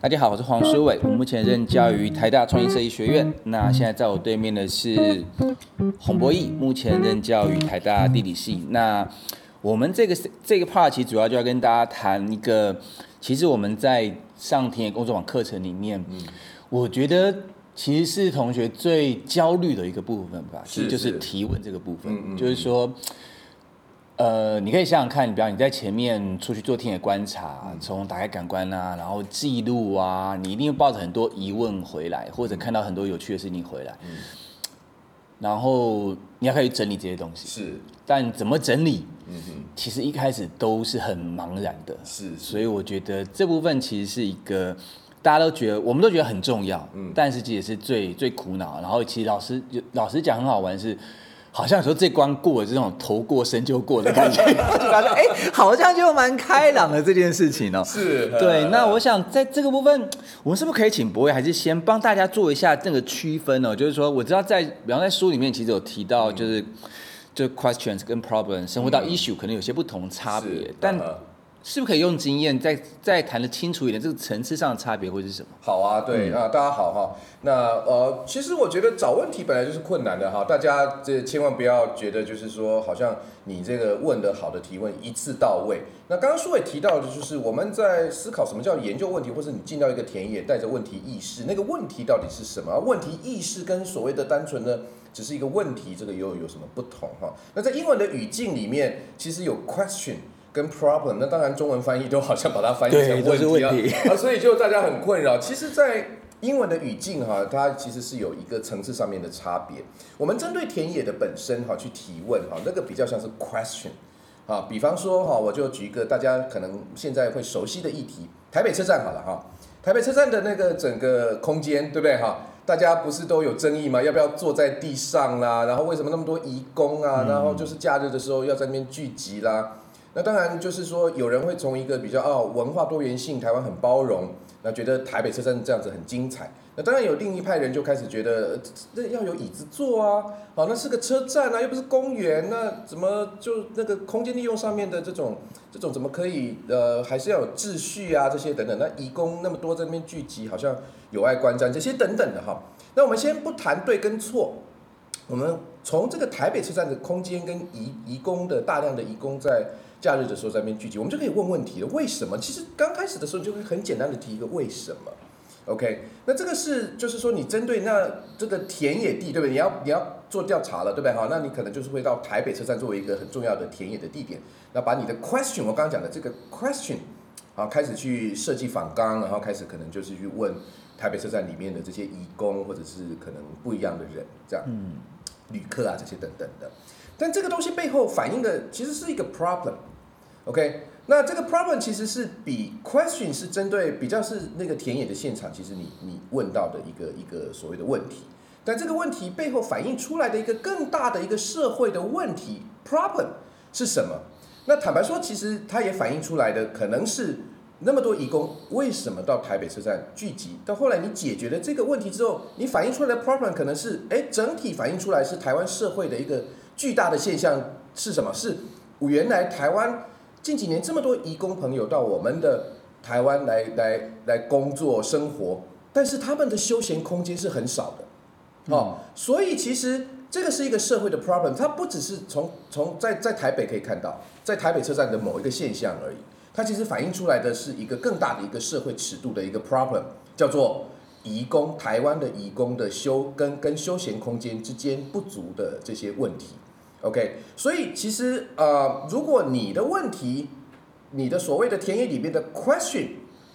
大家好，我是黄书伟，我目前任教于台大创意设计学院。那现在在我对面的是洪博义，目前任教于台大地理系。那我们这个这个 part 其实主要就要跟大家谈一个，其实我们在上田野工作坊课程里面，我觉得其实是同学最焦虑的一个部分吧，其实就是提问这个部分，就是说。呃，你可以想想看，你比方你在前面出去做田野观察，从打开感官啊，然后记录啊，你一定会抱着很多疑问回来，或者看到很多有趣的事情回来。嗯。然后你要开始整理这些东西。是。但怎么整理？嗯哼。其实一开始都是很茫然的。是。所以我觉得这部分其实是一个大家都觉得，我们都觉得很重要。嗯。但实也是最最苦恼。然后其实老师老师讲很好玩是。好像说这关过了，这种头过身就过的感觉，就感觉哎，好像就蛮开朗的这件事情哦。是，对。那我想在这个部分，我们是不是可以请博伟，还是先帮大家做一下这个区分呢？就是说，我知道在，比方在书里面其实有提到，就是就 questions 跟 problems 生活到 issue 可能有些不同差别，但。是不是可以用经验再再谈的清楚一点？这个层次上的差别会是什么？好啊，对啊，大家好哈。那呃，其实我觉得找问题本来就是困难的哈。大家这千万不要觉得就是说，好像你这个问的好的提问一次到位。那刚刚书伟提到的就是我们在思考什么叫研究问题，或是你进到一个田野带着问题意识，那个问题到底是什么？问题意识跟所谓的单纯的只是一个问题，这个又有什么不同哈？那在英文的语境里面，其实有 question。跟 problem，那当然中文翻译都好像把它翻译成问题啊，所以就大家很困扰。其实，在英文的语境哈，它其实是有一个层次上面的差别。我们针对田野的本身哈去提问哈，那个比较像是 question 啊。比方说哈，我就举一个大家可能现在会熟悉的议题，台北车站好了哈。台北车站的那个整个空间对不对哈？大家不是都有争议吗？要不要坐在地上啦？然后为什么那么多移工啊？然后就是假日的时候要在那边聚集啦？那当然就是说，有人会从一个比较哦文化多元性，台湾很包容，那觉得台北车站这样子很精彩。那当然有另一派人就开始觉得，那要有椅子坐啊，好，那是个车站啊，又不是公园，那怎么就那个空间利用上面的这种这种怎么可以呃，还是要有秩序啊这些等等。那义工那么多在那边聚集，好像有碍观瞻这些等等的哈。那我们先不谈对跟错，我们从这个台北车站的空间跟移移工的大量的移工在。假日的时候在那边聚集，我们就可以问问题了。为什么？其实刚开始的时候就会很简单的提一个为什么。OK，那这个是就是说你针对那这个田野地，对不对？你要你要做调查了，对不对？好，那你可能就是会到台北车站作为一个很重要的田野的地点，那把你的 question，我刚刚讲的这个 question，啊，开始去设计访纲，然后开始可能就是去问台北车站里面的这些义工或者是可能不一样的人，这样，嗯，旅客啊这些等等的。但这个东西背后反映的其实是一个 problem，OK？那这个 problem 其实是比 question 是针对比较是那个田野的现场，其实你你问到的一个一个所谓的问题。但这个问题背后反映出来的一个更大的一个社会的问题 problem 是什么？那坦白说，其实它也反映出来的可能是那么多义工为什么到台北车站聚集？到后来你解决了这个问题之后，你反映出来的 problem 可能是哎，整体反映出来是台湾社会的一个。巨大的现象是什么？是原来台湾近几年这么多移工朋友到我们的台湾来来来工作生活，但是他们的休闲空间是很少的，哦，所以其实这个是一个社会的 problem，它不只是从从在在台北可以看到，在台北车站的某一个现象而已，它其实反映出来的是一个更大的一个社会尺度的一个 problem，叫做移工台湾的移工的休跟跟休闲空间之间不足的这些问题。OK，所以其实呃，如果你的问题，你的所谓的田野里面的 question，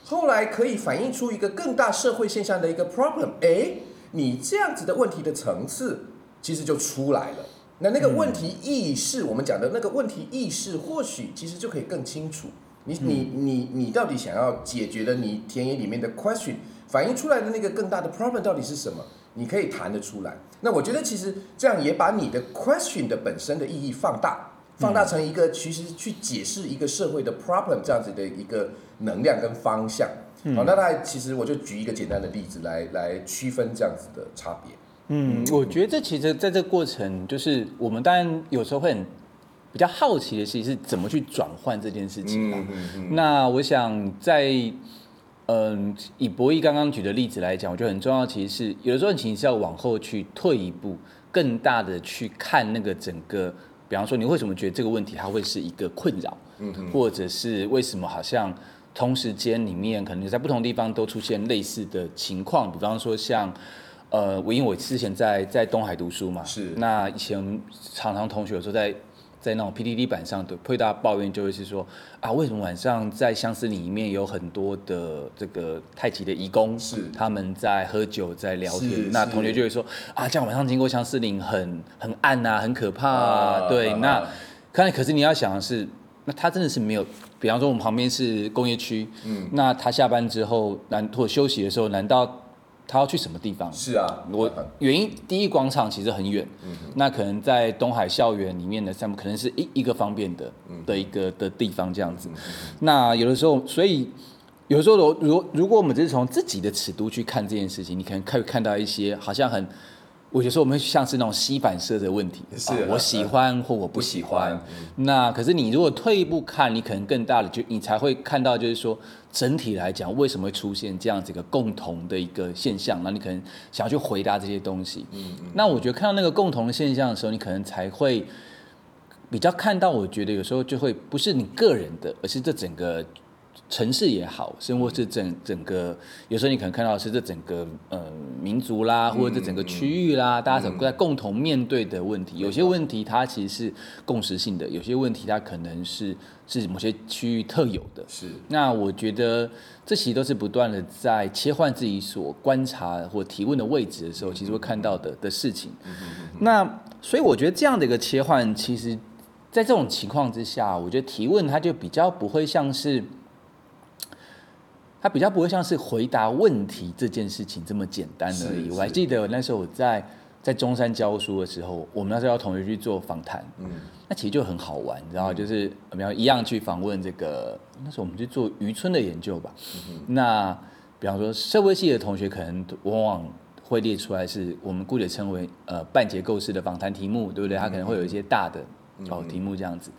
后来可以反映出一个更大社会现象的一个 problem，哎，你这样子的问题的层次其实就出来了。那那个问题意识，我们讲的那个问题意识，或许其实就可以更清楚。你你你你到底想要解决的你田野里面的 question，反映出来的那个更大的 problem 到底是什么？你可以谈得出来。那我觉得其实这样也把你的 question 的本身的意义放大，放大成一个其实去解释一个社会的 problem 这样子的一个能量跟方向。好，那那其实我就举一个简单的例子来来区分这样子的差别。嗯，我觉得这其实在这个过程，就是我们当然有时候会很比较好奇的是是怎么去转换这件事情。嗯嗯嗯。那我想在。嗯，以博弈刚刚举的例子来讲，我觉得很重要，其实是有的时候你其实要往后去退一步，更大的去看那个整个，比方说你为什么觉得这个问题它会是一个困扰，嗯或者是为什么好像同时间里面可能在不同地方都出现类似的情况，比方说像。呃，我因为我之前在在东海读书嘛，是那以前常常同学有时候在在那种 PDD 板上的最大抱怨，就会是说啊，为什么晚上在相思里面有很多的这个太极的义工，是。他们在喝酒在聊天，那同学就会说啊，这样晚上经过相思林很很暗啊，很可怕啊，啊对，啊那啊。看可是你要想的是，那他真的是没有，比方说我们旁边是工业区，嗯，那他下班之后难或休息的时候，难道他要去什么地方？是啊，我原因第一广场其实很远，那可能在东海校园里面的项目，可能是一一个方便的的一个的地方这样子。那有的时候，所以有的时候，如如如果我们只是从自己的尺度去看这件事情，你可能会看到一些好像很。我有时候我们会像是那种吸反射的问题，是啊啊我喜欢或我不喜欢。那可是你如果退一步看，你可能更大的就你才会看到，就是说整体来讲为什么会出现这样子一个共同的一个现象？那你可能想要去回答这些东西。嗯那我觉得看到那个共同的现象的时候，你可能才会比较看到，我觉得有时候就会不是你个人的，而是这整个城市也好，甚或是整整个，有时候你可能看到的是这整个呃民族啦，或者这整个区域啦，大家在共同面对的问题。有些问题它其实是共识性的，有些问题它可能是是某些区域特有的。是那我觉得这其实都是不断的在切换自己所观察或提问的位置的时候，其实会看到的的事情。那所以我觉得这样的一个切换，其实在这种情况之下，我觉得提问它就比较不会像是。它比较不会像是回答问题这件事情这么简单而已。是我还记得那时候我在在中山教书的时候，我们那时候要同学去做访谈，嗯，那其实就很好玩，你知道，就是我们要一样去访问这个，那时候我们去做渔村的研究吧。那比方说社会系的同学，可能往往会列出来是我们姑且称为呃半结构式的访谈题目，对不对？它可能会有一些大的哦题目这样子。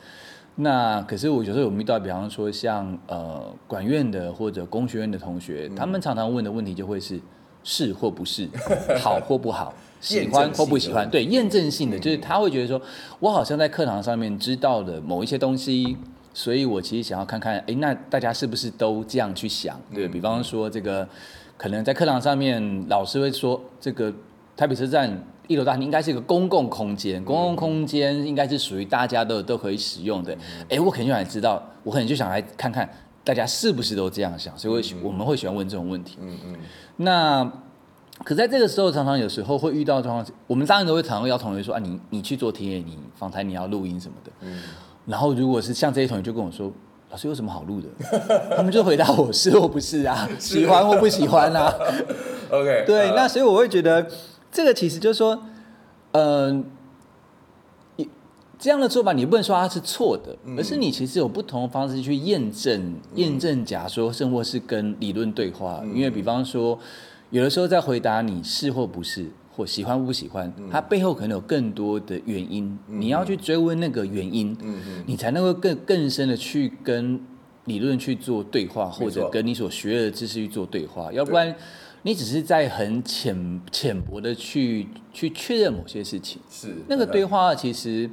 那可是我有时候有遇到，比方说像呃管院的或者工学院的同学，他们常常问的问题就会是是或不是，好或不好，喜欢或不喜欢，对，验证性的，就是他会觉得说，我好像在课堂上面知道了某一些东西，所以我其实想要看看，哎，那大家是不是都这样去想？对比方说这个，可能在课堂上面老师会说，这个台北车站。一楼大厅应该是一个公共空间，公共空间应该是属于大家都都可以使用的。哎、我肯定想知道，我可能就想来看看大家是不是都这样想，所以会喜我们会喜欢问这种问题。嗯嗯。那可在这个时候，常常有时候会遇到状况，我们当然都会常常邀同学说啊，你你去做田野，你访谈你要录音什么的。嗯。然后如果是像这些同学就跟我说。老师有什么好录的？他们就回答我是或不是啊，喜欢或不喜欢啊。OK，对，呃那所以我会觉得，这个其实就是说，嗯、一这样的做法，你不能说它是错的，而是你其实有不同的方式去验证、验证假说，甚或是跟理论对话。因为比方说，有的时候在回答你是或不是，或喜欢不喜欢，它背后可能有更多的原因，你要去追问那个原因，你才能够更更深的去跟理论去做对话，或者跟你所学的知识去做对话，要不然。你只是在很浅浅薄的去去确认某些事情，是那个对话其实，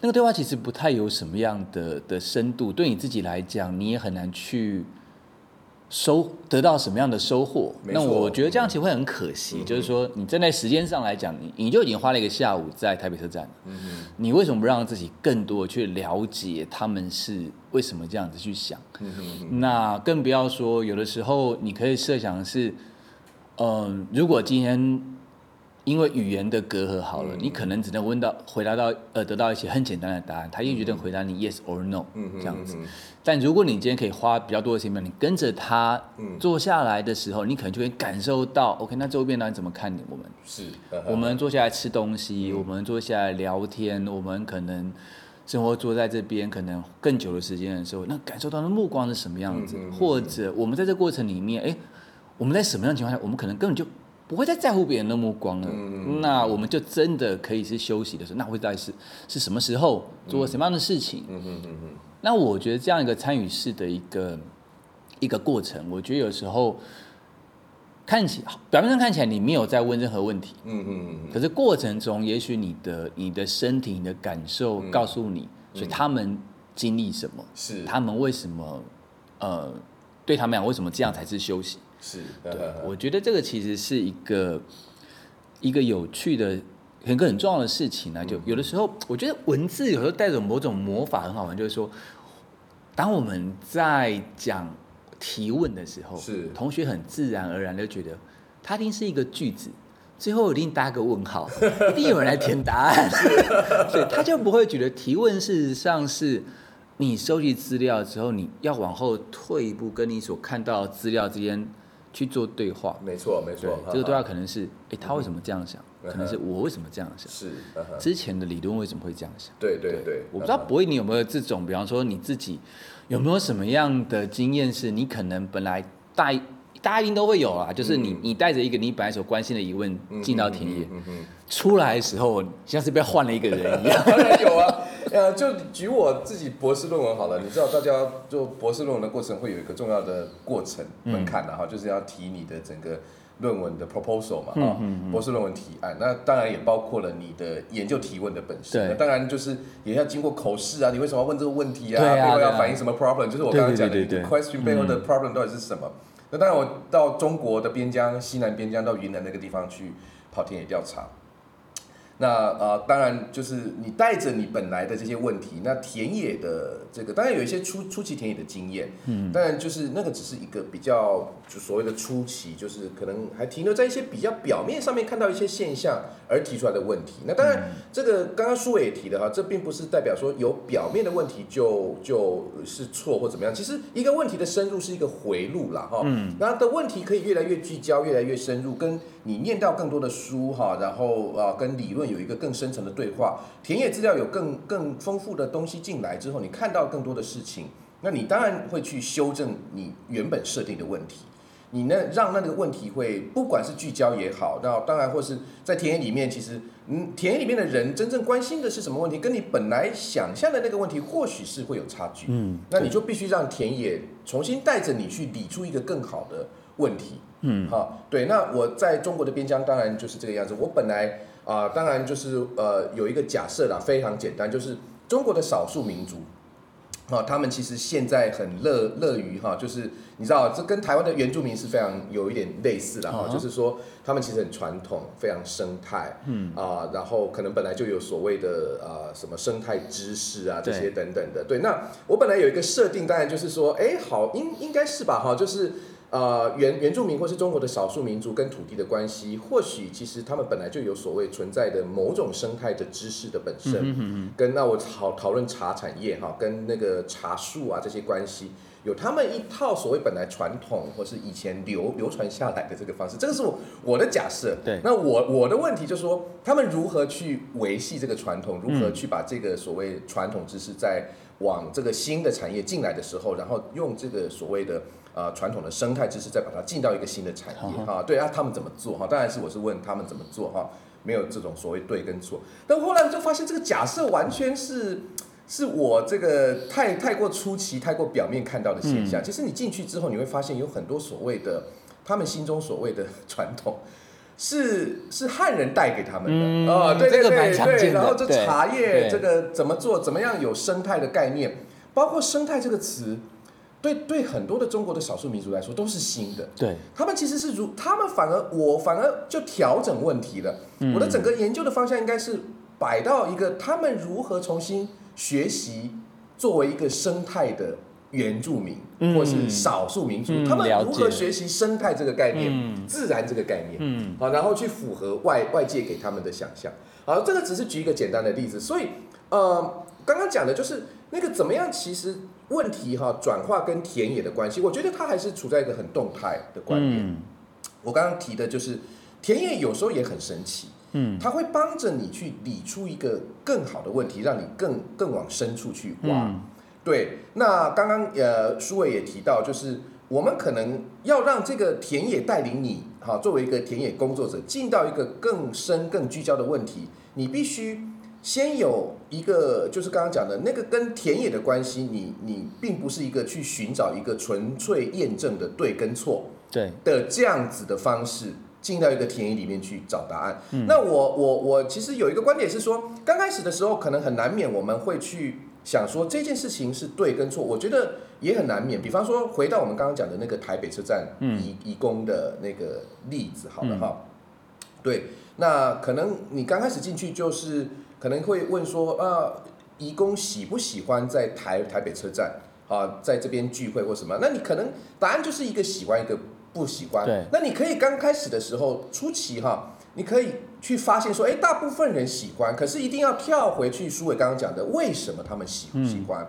那个对话其实不太有什么样的的深度，对你自己来讲，你也很难去收得到什么样的收获。那我觉得这样其实会很可惜，就是说你站在时间上来讲，你你就已经花了一个下午在台北车站嗯，你为什么不让自己更多地去了解他们是为什么这样子去想？那更不要说有的时候你可以设想的是，嗯，如果今天因为语言的隔阂好了，你可能只能问到回答到呃得到一些很简单的答案，他也许能回答你 yes or no 这样子。但如果你今天可以花比较多的时间，你跟着他坐下来的时候，你可能就会感受到，OK，那周边的人怎么看你我们？是，我们坐下来吃东西，我们坐下来聊天，我们可能生活坐在这边可能更久的时间的时候，那感受到的目光是什么样子？或者我们在这过程里面，哎，我们在什么样的情况下，我们可能根本就不会再在乎别人的目光了。那我们就真的可以是休息的时候，那会在是是什么时候做什么样的事情？那我觉得这样一个参与式的一个一个过程。我觉得有时候看起表面上看起来你没有在问任何问题，嗯嗯嗯可是过程中，也许你的你的身体、你的感受告诉你，所以他们经历什么，是他们为什么呃，对他们讲为什么这样才是休息？是，对嗯，我觉得这个其实是一个一个有趣的、很个很重要的事情呢、就有的时候，我觉得文字有时候带着某种魔法，很好玩，就是说，当我们在讲提问的时候，是。同学很自然而然的觉得，它一定是一个句子。最后一定搭个问号，一定有人来填答案，所以他就不会觉得提问事实上是你收集资料之后，你要往后退一步，跟你所看到资料之间去做对话。没错没错，，这个对话可能是，哎，他为什么这样想？嗯可能是我为什么这样想？是，之前的理论为什么会这样想？对对对，我不知道博弈你有没有这种，比方说你自己有没有什么样的经验，是你可能本来大大家一定都会有啦，就是你你带着一个你本来所关心的疑问进到田野，出来的时候像是被换了一个人一样。当然有啊，呃，就举我自己博士论文好了，你知道大家做博士论文的过程会有一个重要的过程门槛的哈，就是要提你的整个论文的 proposal 嘛，哈、博士论文提案，那当然也包括了你的研究提问的本身，那当然就是也要经过口试啊，你为什么要问这个问题啊？啊背后要反映什么 problem？就是我刚刚讲的，question 背后的 problem 到底是什么？那当然，我到中国的边疆、西南边疆到云南那个地方去跑田野调查。那呃，当然就是你带着你本来的这些问题，那田野的这个当然有一些初初期田野的经验，嗯，当然就是那个只是一个比较就所谓的初期，就是可能还停留在一些比较表面上面看到一些现象而提出来的问题。那当然，这个刚刚舒伟也提的哈，这并不是代表说有表面的问题就就是错或怎么样。其实一个问题的深入是一个回路啦哈，嗯，那的问题可以越来越聚焦，越来越深入，跟你念到更多的书哈，然后啊跟理论有一个更深层的对话，田野资料有更更丰富的东西进来之后，你看到更多的事情，那你当然会去修正你原本设定的问题。你呢，让那个问题会不管是聚焦也好，那当然或是在田野里面，其实嗯，田野里面的人真正关心的是什么问题，跟你本来想象的那个问题或许是会有差距。嗯，那你就必须让田野重新带着你去理出一个更好的问题。嗯，好，对。那我在中国的边疆当然就是这个样子。我本来啊、当然就是呃有一个假设啦，非常简单，就是中国的少数民族。啊，他们其实现在很乐乐于哈，就是你知道，这跟台湾的原住民是非常有一点类似的哈啊就是说他们其实很传统，非常生态，嗯啊，然后可能本来就有所谓的啊什么生态知识啊这些等等的。对，那我本来有一个设定，当然就是说，哎，好，应应该是吧，哈，就是呃原原住民或是中国的少数民族跟土地的关系，或许其实他们本来就有所谓存在的某种生态的知识的本身。嗯嗯跟那我讨讨论茶产业哈，跟那个茶树啊这些关系，有他们一套所谓本来传统或是以前流流传下来的这个方式，这个是我我的假设。对那我我的问题就是说，他们如何去维系这个传统，如何嗯去把这个所谓传统知识在往这个新的产业进来的时候，然后用这个所谓的。呃，传统的生态知识再把它进到一个新的产业好哈，对啊，他们怎么做哈？当然是我是问他们怎么做哈，没有这种所谓对跟错。但后来就发现这个假设完全是是我这个太太过出奇、太过表面看到的现象。其实你进去之后，你会发现有很多所谓的他们心中所谓的 传统。是是汉人带给他们的嗯啊、对对对然后这茶叶对这个怎么做，怎么样有生态的概念，包括生态这个词，对对很多的中国的少数民族来说都是新的。对，他们其实是如，他们反而我反而就调整问题了。嗯我的整个研究的方向应该是摆到一个他们如何重新学习作为一个生态的原住民，嗯或是少数民族，嗯他们如何学习生态这个概念、嗯自然这个概念。嗯好，然后去符合外外界给他们的想象。好，这个只是举一个简单的例子，所以呃，刚刚讲的就是那个怎么样，其实问题哈转化跟田野的关系，我觉得它还是处在一个很动态的观念。嗯我刚刚提的就是田野有时候也很神奇，嗯它会帮着你去理出一个更好的问题，让你更更往深处去挖。嗯对，那刚刚呃，舒伟也提到，就是我们可能要让这个田野带领你，哈，作为一个田野工作者，进到一个更深、更聚焦的问题，你必须先有一个就是刚刚讲的那个跟田野的关系，你你并不是一个去寻找一个纯粹验证的对跟错对，的这样子的方式。进到一个田野里面去找答案。那我我我其实有一个观点是说，刚开始的时候可能很难免我们会去想说这件事情是对跟错，我觉得也很难免。比方说回到我们刚刚讲的那个台北车站移移工的那个例子，好了哈，对，那可能你刚开始进去就是可能会问说啊，义工喜不喜欢在台台北车站啊，在这边聚会或什么？那你可能答案就是一个喜欢一个。不喜欢，对，那你可以刚开始的时候初期哈，你可以去发现说，哎，大部分人喜欢，可是一定要跳回去苏伟刚刚讲的，为什么他们喜不喜欢？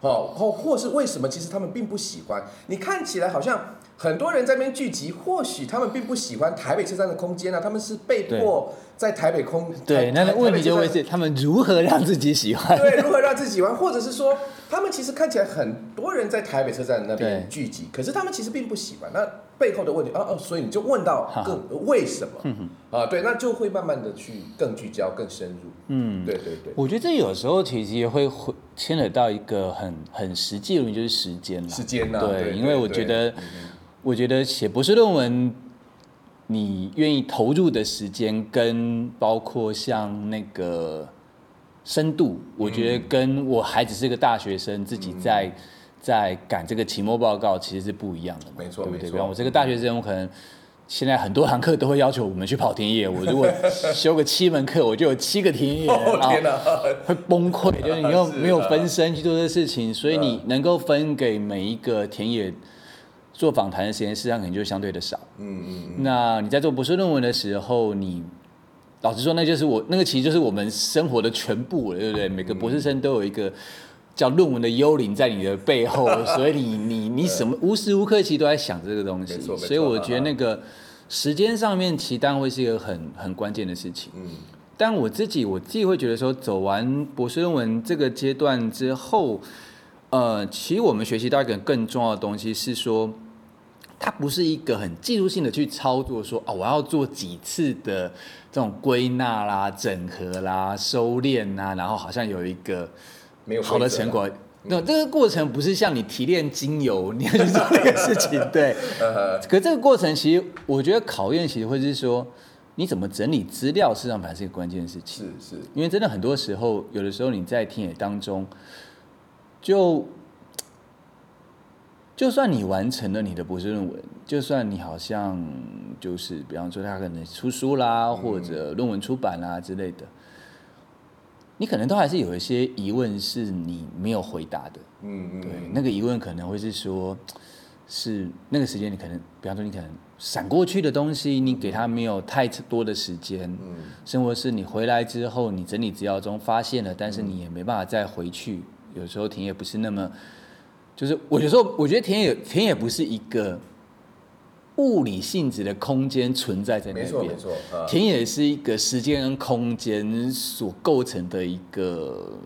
好，或或是为什么其实他们并不喜欢？你看起来好像很多人在那边聚集，或许他们并不喜欢台北车站的空间啊，他们是被迫在台北空。对，那个问题就会是他们如何让自己喜欢？对，如何让自己喜欢，或者是说。他们其实看起来很多人在台北车站那边聚集，可是他们其实并不喜欢。那背后的问题啊哦，所以你就问到更为什么啊？对，那就会慢慢的去更聚焦、更深入。嗯，对对对。我觉得这有时候其实也会牵扯到一个很很实际的问题，就是时间了。时间呢？对，因为我觉得，我觉得写博士论文，你愿意投入的时间，跟包括像那个。深度，我觉得跟我还只是个大学生，自己在在赶这个期末报告，其实是不一样的，没错，对不对？比方我这个大学生，我可能现在很多堂课都会要求我们去跑田野，我如果修个七门课，我就有七个田野，天哪，会崩溃，就是你又没有分身去做这事情，所以你能够分给每一个田野做访谈的时间，实际上可能就相对的少。嗯嗯。那你在做博士论文的时候，你老实说，那就是我那个，其实就是我们生活的全部了，对不对？每个博士生都有一个叫论文的幽灵在你的背后，所以你你你什么无时无刻其实都在想这个东西。所以我觉得那个时间上面，其实当然会是一个很很关键的事情。嗯。但我自己我自己会觉得说，走完博士论文这个阶段之后，呃，其实我们学习到一个更重要的东西是说。它不是一个很技术性的去操作，说哦，我要做几次的这种归纳啦、整合啦、收敛呐，然后好像有一个好的成果。那这个过程不是像你提炼精油 你要去做这个事情，对。可这个过程其实我觉得考验其实会是说，你怎么整理资料，事实际上反而是一个关键的事情。是是，因为真的很多时候，有的时候你在田野当中就。就算你完成了你的博士论文，就算你好像就是，比方说他可能出书啦，或者论文出版啦之类的，你可能都还是有一些疑问是你没有回答的。嗯嗯。对，那个疑问可能会是说，是那个时间你可能，比方说你可能闪过去的东西，你给他没有太多的时间。嗯。生活是你回来之后，你整理资料中发现了，但是你也没办法再回去。有时候田野不是那么。就是我有时候我觉得田野田野不是一个物理性质的空间存在在那边，没错没错，田野是一个时间跟空间所构成的一个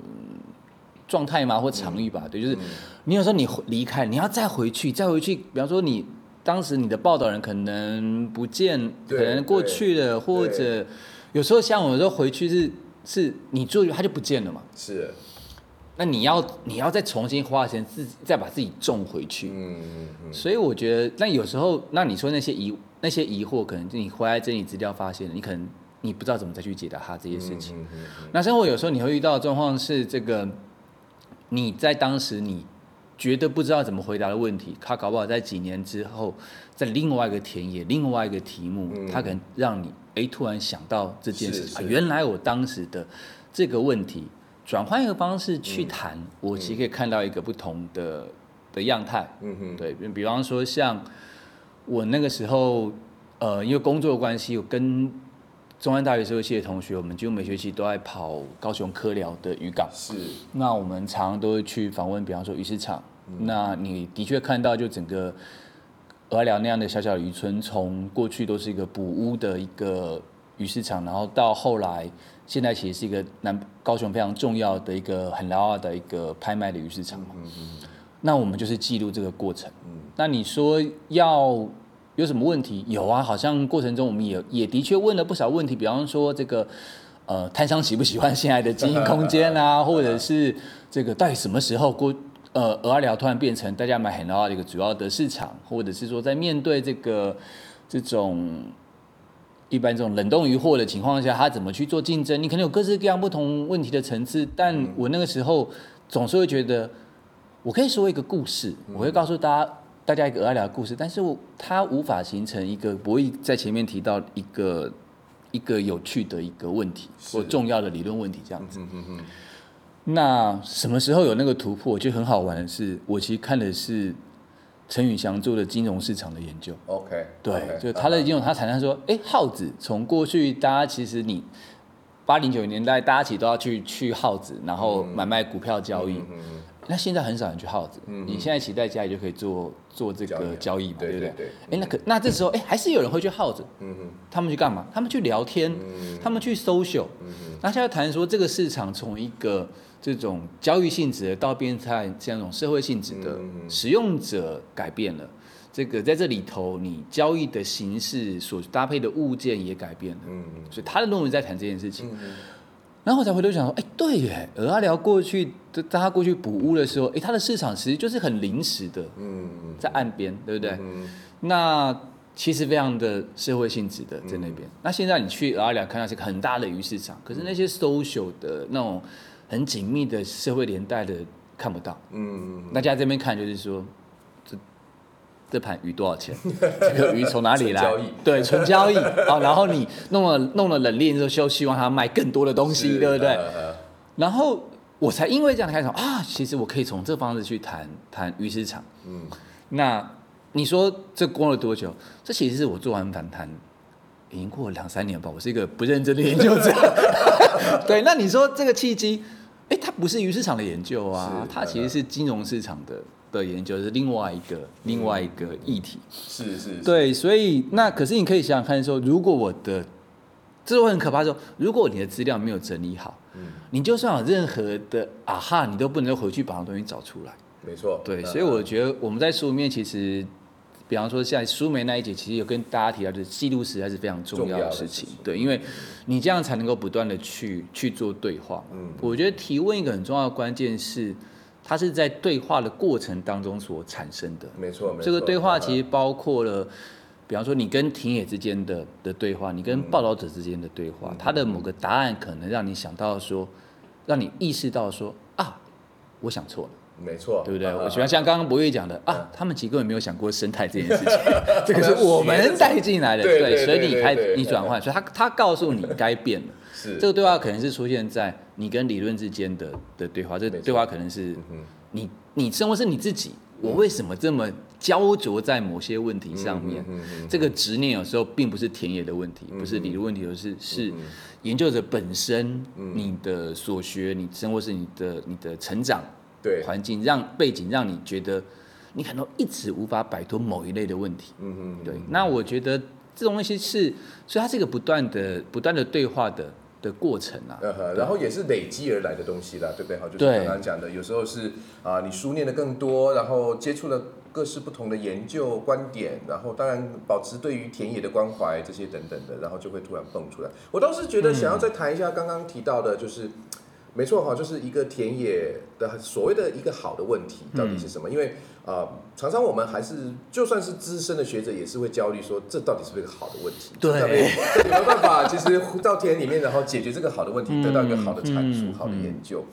状态嘛或场域吧，对，就是你有时候你离开，你要再回去再回去，比方说你当时你的报道人可能不见，可能过去了，或者有时候像我说回去是是你住他就不见了嘛，是。那你要你要再重新花钱自再把自己种回去，嗯嗯嗯。所以我觉得，那有时候，那你说那些疑那些疑惑，可能你回来整理资料发现，你可能你不知道怎么再去解答他这些事情。那生活有时候你会遇到的状况是，这个你在当时你觉得不知道怎么回答的问题，他搞不好在几年之后，在另外一个田野、另外一个题目，他可能让你哎突然想到这件事情，原来我当时的这个问题。转换一个方式去谈，我其实可以看到一个不同的的样态。嗯哼，对，比方说像我那个时候，呃，因为工作关系，我跟中央大学社会系的同学，我们几乎每学期都在跑高雄科寮的渔港。是。那我们常常都会去访问，比方说鱼市场。那你的确看到，就整个鹅寮那样的小小渔村，从过去都是一个捕屋的一个鱼市场，然后到后来。现在其实是一个南高雄非常重要的一个很老二的一个拍卖的鱼市场嘛。那我们就是记录这个过程。那你说要有什么问题？有啊，好像过程中我们也也的确问了不少问题，比方说这个呃，摊商喜不喜欢现在的经营空间啊，或者是这个到底什么时候过呃鹅阿寮突然变成大家买很多的一个主要的市场，或者是说在面对这个这种一般这种冷冻鱼货的情况下，它怎么去做竞争？你可能有各式各样不同问题的层次，但我那个时候总是会觉得，我可以说一个故事，我会告诉大家大家一个鹅阿寮的故事，但是我它无法形成一个博弈在前面提到一个。一个有趣的一个问题或重要的理论问题这样子。那什么时候有那个突破？就很好玩的是，我其实看的是陈宇翔做的金融市场的研究。OK，对，就他的金融，他常常说，哎，耗子从过去大家其实你八零九零年代大家其实都要去去耗子，然后买卖股票交易。那现在很少人去耗子，你现在骑在家里就可以做做这个交易嘛，对不对？哎，那可那这时候哎，还是有人会去耗子，嗯他们去干嘛？他们去聊天，他们去 social。那现在谈说这个市场从一个这种交易性质到变成这样一种社会性质的，使用者改变了，这个在这里头你交易的形式所搭配的物件也改变了，嗯所以他的论文在谈这件事情。然后我才回头想说，哎，对耶，鹅阿寮过去，在他过去捕乌的时候，哎，他的市场其实就是很临时的，嗯，在岸边，对不对？那其实非常的社会性质的在那边。那现在你去鹅阿寮看到是个很大的鱼市场，可是那些 social 的那种很紧密的社会连带的看不到，嗯，大家这边看就是说。这这盘鱼多少钱？这个鱼从哪里来？对，纯交易啊。然后你弄了弄了冷链之后，就希望他卖更多的东西，对不对？然后我才因为这样开始啊，其实我可以从这方式去谈谈鱼市场。嗯，那你说这过了多久？这其实是我做完反弹已经过了两三年吧。我是一个不认真的研究者。对，那你说这个契机？哎，它不是鱼市场的研究啊，它其实是金融市场的。的研究是另外一个另外一个议题，是是，对，所以那可是你可以想想看，说如果我的，这是会很可怕，说如果你的资料没有整理好，嗯，你就算有任何的啊哈，你都不能回去把那东西找出来，没错，对，所以我觉得我们在书里面其实，比方说像苏梅那一节，其实有跟大家提到，就是记录实在是非常重要的事情，对，因为你这样才能够不断的去去做对话，嗯，我觉得提问一个很重要的关键是。它是在对话的过程当中所产生的，没错，没错。这个对话其实包括了，比方说你跟田野之间的的对话，你跟报道者之间的对话，他的某个答案可能让你想到说，让你意识到说啊，我想错了，没错，对不对？我喜欢像刚刚博越讲的啊，他们其实根本没有想过生态这件事情，这个是我们带进来的，对，所以你开你转换，所以他他告诉你该变了。是。这个对话可能是出现在你跟理论之间的的对话，这个对话可能是你你生活是你自己，我为什么这么焦灼在某些问题上面？这个执念有时候并不是田野的问题，不是理论问题，而是是研究者本身你的所学，你生活是你的你的成长环境让背景让你觉得你可能一直无法摆脱某一类的问题。嗯嗯，对。那我觉得这种东西是，所以它是一个不断的不断的对话的。的过程啊，然后也是累积而来的东西啦，对不对？好，就是刚刚讲的，有时候是啊，你书念的更多，然后接触了各式不同的研究观点，然后当然保持对于田野的关怀这些等等的，然后就会突然蹦出来。我倒是觉得想要再谈一下刚刚提到的，就是。没错哈，就是一个田野的所谓的一个好的问题到底是什么？因为啊，常常我们还是就算是资深的学者，也是会焦虑说，这到底是不是一个好的问题？对，有没有办法？其实到田里面，然后解决这个好的问题，得到一个好的阐述、好的研究。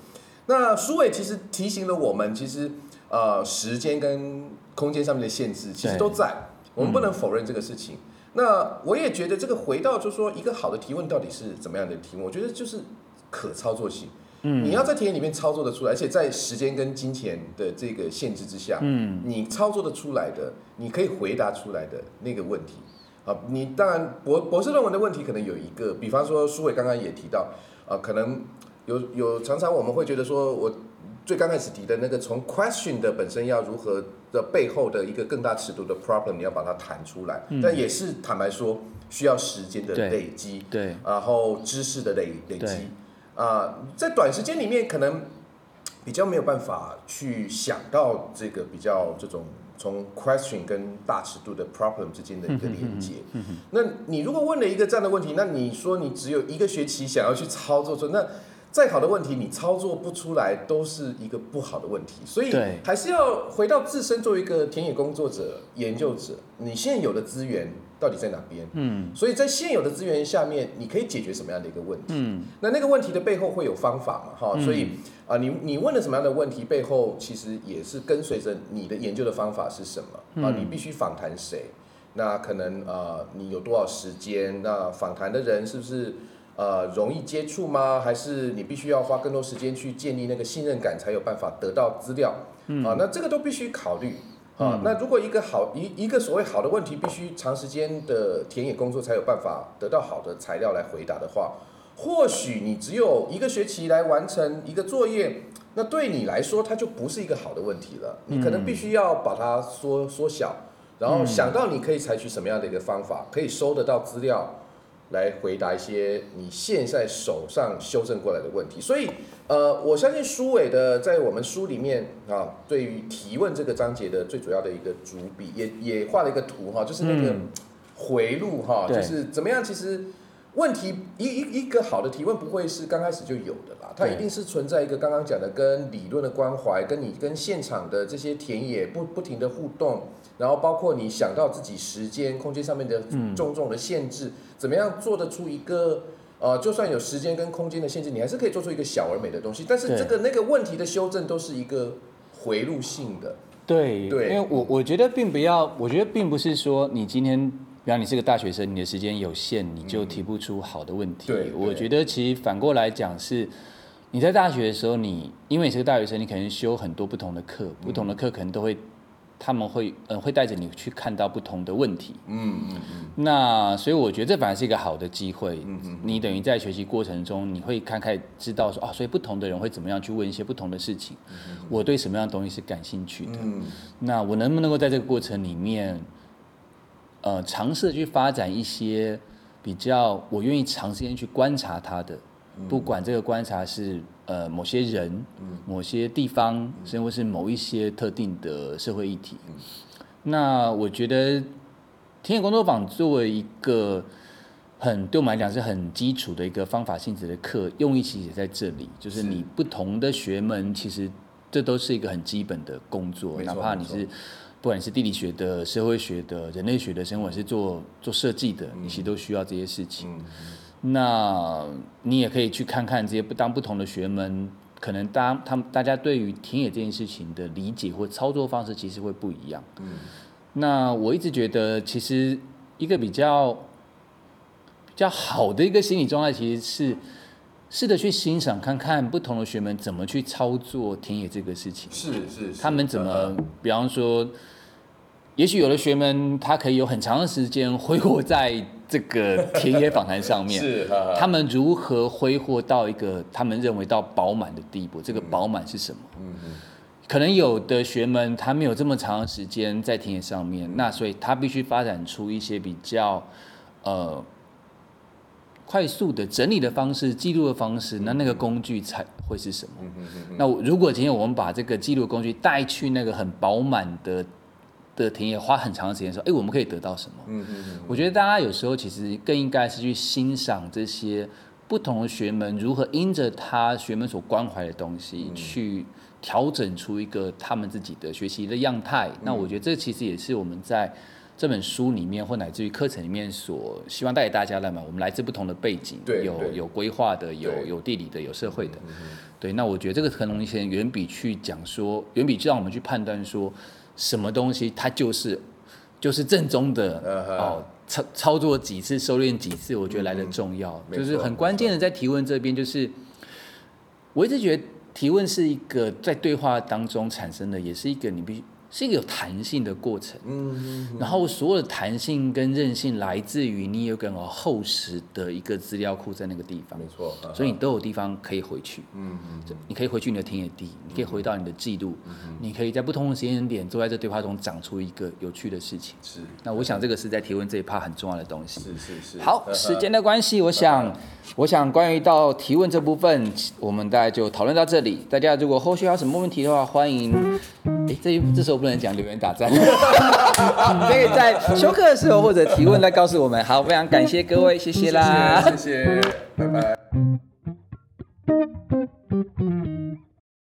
那苏伟其实提醒了我们，其实呃，时间跟空间上面的限制其实都在，我们不能否认这个事情。那我也觉得这个回到就是说，一个好的提问到底是怎么样的提问？我觉得就是可操作性。你要在田野里面操作的出来，而且在时间跟金钱的这个限制之下，嗯，你操作的出来的，你可以回答出来的那个问题，啊，你当然博博士论文的问题可能有一个，比方说苏伟刚刚也提到，啊，可能有有常常我们会觉得说，我最刚开始提的那个从 question 的本身要如何的背后的一个更大尺度的 problem，你要把它谈出来，但也是坦白说需要时间的累积，对，然后知识的累累积。啊，在短时间里面可能比较没有办法去想到这个比较这种从 question 跟大尺度的 problem 之间的一个连接。那你如果问了一个这样的问题，那你说你只有一个学期想要去操作出那。再好的问题，你操作不出来，都是一个不好的问题。所以还是要回到自身，作为一个田野工作者、研究者，你现有的资源到底在哪边？嗯，所以在现有的资源下面，你可以解决什么样的一个问题？嗯，那那个问题的背后会有方法嘛？哈，所以啊，你你问了什么样的问题，背后其实也是跟随着你的研究的方法是什么啊？你必须访谈谁？那可能啊，你有多少时间？那访谈的人是不是？呃，容易接触吗？还是你必须要花更多时间去建立那个信任感，才有办法得到资料？啊，那这个都必须考虑啊。那如果一个好一一个所谓好的问题，必须长时间的田野工作才有办法得到好的材料来回答的话，或许你只有一个学期来完成一个作业，那对你来说它就不是一个好的问题了。你可能必须要把它缩缩小，然后想到你可以采取什么样的一个方法，可以收得到资料。来回答一些你现在手上修正过来的问题，所以，呃，我相信书伟的在我们书里面啊，对于提问这个章节的最主要的一个主笔，也也画了一个图哈，就是那个回路哈，就是怎么样，其实。问题一一一个好的提问不会是刚开始就有的啦，它一定是存在一个刚刚讲的跟理论的关怀，跟你跟现场的这些田野不不停的互动，然后包括你想到自己时间空间上面的重重的限制，怎么样做得出一个呃，就算有时间跟空间的限制，你还是可以做出一个小而美的东西。但是这个那个问题的修正都是一个回路性的。对，对，因为我我觉得并不要，我觉得并不是说你今天。比方你是个大学生，你的时间有限，你就提不出好的问题。对，我觉得其实反过来讲是，你在大学的时候，你因为你是个大学生，你可能修很多不同的课，不同的课可能都会，他们会嗯会带着你去看到不同的问题。嗯嗯嗯。那所以我觉得这反而是一个好的机会。嗯嗯。你等于在学习过程中，你会看看知道说啊，所以不同的人会怎么样去问一些不同的事情。嗯。我对什么样的东西是感兴趣的？嗯。那我能不能够在这个过程里面？呃，尝试去发展一些比较我愿意长时间去观察它的，不管这个观察是呃某些人、某些地方，甚至是某一些特定的社会议题。那我觉得田野工作坊作为一个很对我们来讲是很基础的一个方法性质的课，用意其实也在这里，就是你不同的学门，其实这都是一个很基本的工作，哪怕你是。不管是地理学的、社会学的、人类学的，生活是做做设计的，你其实都需要这些事情。那你也可以去看看这些不当不同的学门，可能当他们大家对于田野这件事情的理解或操作方式，其实会不一样。那我一直觉得，其实一个比较比较好的一个心理状态，其实是。试着去欣赏，看看不同的学门怎么去操作田野这个事情。是是。他们怎么，比方说，也许有的学们，他可以有很长的时间挥霍在这个田野访谈上面。是。他们如何挥霍到一个他们认为到饱满的地步？这个饱满是什么？嗯嗯。可能有的学们他没有这么长的时间在田野上面，那所以他必须发展出一些比较，呃。快速的整理的方式、记录的方式，那那个工具才会是什么？那如果今天我们把这个记录工具带去那个很饱满的的田野，花很长的时间说，哎，我们可以得到什么？嗯嗯嗯。我觉得大家有时候其实更应该是去欣赏这些不同的学门如何因着他学门所关怀的东西，去调整出一个他们自己的学习的样态。那我觉得这其实也是我们在。这本书里面或乃至于课程里面所希望带给大家的嘛，我们来自不同的背景，有有规划的，有有地理的，有社会的，对。那我觉得这个可能性远比去讲说，远比让我们去判断说什么东西它就是就是正宗的哦，操操作几次，收敛几次，我觉得来的重要，就是很关键的在提问这边，就是我一直觉得提问是一个在对话当中产生的，也是一个你必须。是一个有弹性的过程。嗯，然后所有的弹性跟韧性来自于你有个很厚实的一个资料库在那个地方没，错，所以你都有地方可以回去。嗯嗯你可以回去你的田野地，你可以回到你的记录，你可以在不同的时间点，坐在这对话中长出一个有趣的事情。是那我想这个是在提问这一 part 很重要的东西。是是是，好，时间的关系，我想，我想关于到提问这部分，我们大概就讨论到这里。大家如果后续还有什么问题的话，欢迎。哎，这这时不能讲留言打在你 可以在休课的时候或者提问再告诉我们。好非常感谢各位谢谢啦。谢谢拜拜。